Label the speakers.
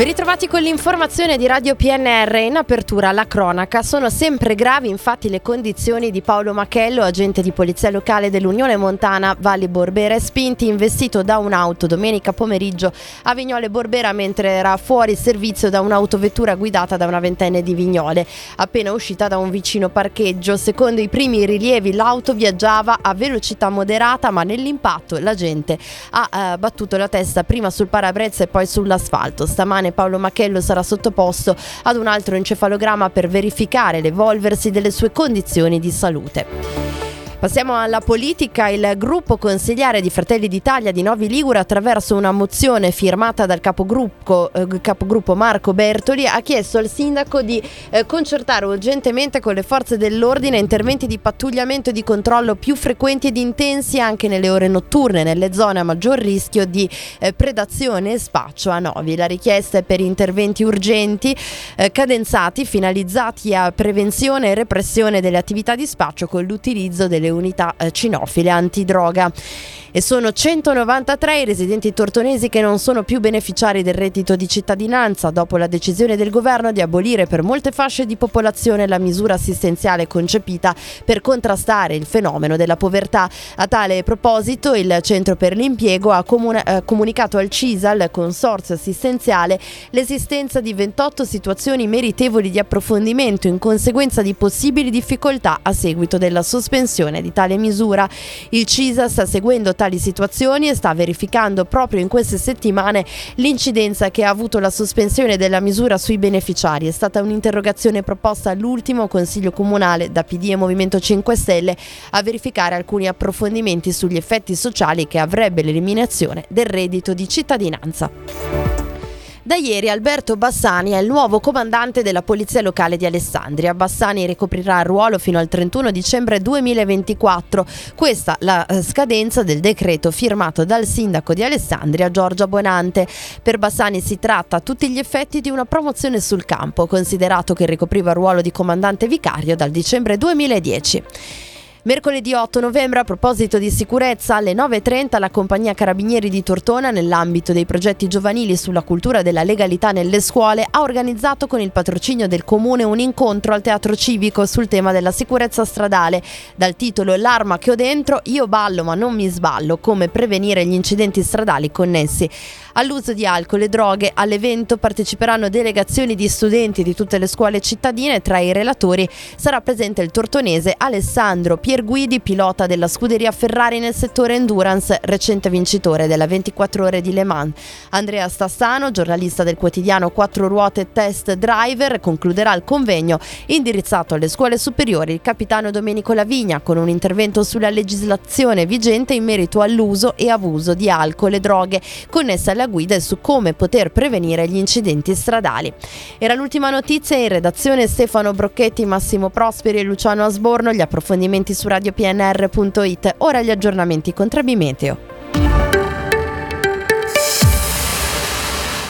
Speaker 1: Ben ritrovati con l'informazione di Radio PNR. In apertura la cronaca. Sono sempre gravi infatti le condizioni di Paolo Machello, agente di polizia locale dell'Unione Montana Valli Borbera, spinti investito da un'auto domenica pomeriggio a Vignole Borbera mentre era fuori servizio da un'autovettura guidata da una ventenne di Vignole. Appena uscita da un vicino parcheggio, secondo i primi rilievi l'auto viaggiava a velocità moderata ma nell'impatto l'agente ha eh, battuto la testa prima sul parabrezza e poi sull'asfalto. Stamane Paolo Machello sarà sottoposto ad un altro encefalogramma per verificare l'evolversi delle sue condizioni di salute. Passiamo alla politica. Il gruppo consigliare di Fratelli d'Italia di Novi Ligure, attraverso una mozione firmata dal capogruppo, eh, capogruppo Marco Bertoli, ha chiesto al sindaco di eh, concertare urgentemente con le forze dell'ordine interventi di pattugliamento e di controllo più frequenti ed intensi anche nelle ore notturne, nelle zone a maggior rischio di eh, predazione e spaccio a Novi. La richiesta è per interventi urgenti, eh, cadenzati, finalizzati a prevenzione e repressione delle attività di spaccio con l'utilizzo delle unità eh, cinofile antidroga e sono 193 i residenti tortonesi che non sono più beneficiari del reddito di cittadinanza dopo la decisione del governo di abolire per molte fasce di popolazione la misura assistenziale concepita per contrastare il fenomeno della povertà. A tale proposito il Centro per l'Impiego ha comuna- eh, comunicato al CISAL, Consorzio Assistenziale, l'esistenza di 28 situazioni meritevoli di approfondimento in conseguenza di possibili difficoltà a seguito della sospensione di tale misura. Il CISA sta seguendo tali situazioni e sta verificando proprio in queste settimane l'incidenza che ha avuto la sospensione della misura sui beneficiari. È stata un'interrogazione proposta all'ultimo Consiglio Comunale da PD e Movimento 5 Stelle a verificare alcuni approfondimenti sugli effetti sociali che avrebbe l'eliminazione del reddito di cittadinanza. Da ieri Alberto Bassani è il nuovo comandante della Polizia Locale di Alessandria. Bassani ricoprirà il ruolo fino al 31 dicembre 2024. Questa la eh, scadenza del decreto firmato dal sindaco di Alessandria Giorgia Bonante. Per Bassani si tratta a tutti gli effetti di una promozione sul campo, considerato che ricopriva il ruolo di comandante vicario dal dicembre 2010. Mercoledì 8 novembre, a proposito di sicurezza, alle 9.30 la compagnia Carabinieri di Tortona, nell'ambito dei progetti giovanili sulla cultura della legalità nelle scuole, ha organizzato con il patrocinio del comune un incontro al teatro civico sul tema della sicurezza stradale, dal titolo L'arma che ho dentro, io ballo ma non mi sballo, come prevenire gli incidenti stradali connessi all'uso di alcol e droghe. All'evento parteciperanno delegazioni di studenti di tutte le scuole cittadine, tra i relatori sarà presente il tortonese Alessandro Piero Pierguidi, pilota della scuderia Ferrari nel settore endurance, recente vincitore della 24 ore di Le Mans. Andrea Stassano, giornalista del quotidiano Quattro Ruote Test Driver, concluderà il convegno indirizzato alle scuole superiori il capitano Domenico Lavigna con un intervento sulla legislazione vigente in merito all'uso e abuso di alcol e droghe connesse alla guida e su come poter prevenire gli incidenti stradali. Era l'ultima notizia in redazione Stefano Brocchetti, Massimo Prosperi e Luciano Asborno. Gli approfondimenti su radiopnr.it. Ora gli aggiornamenti con Trebi Meteo.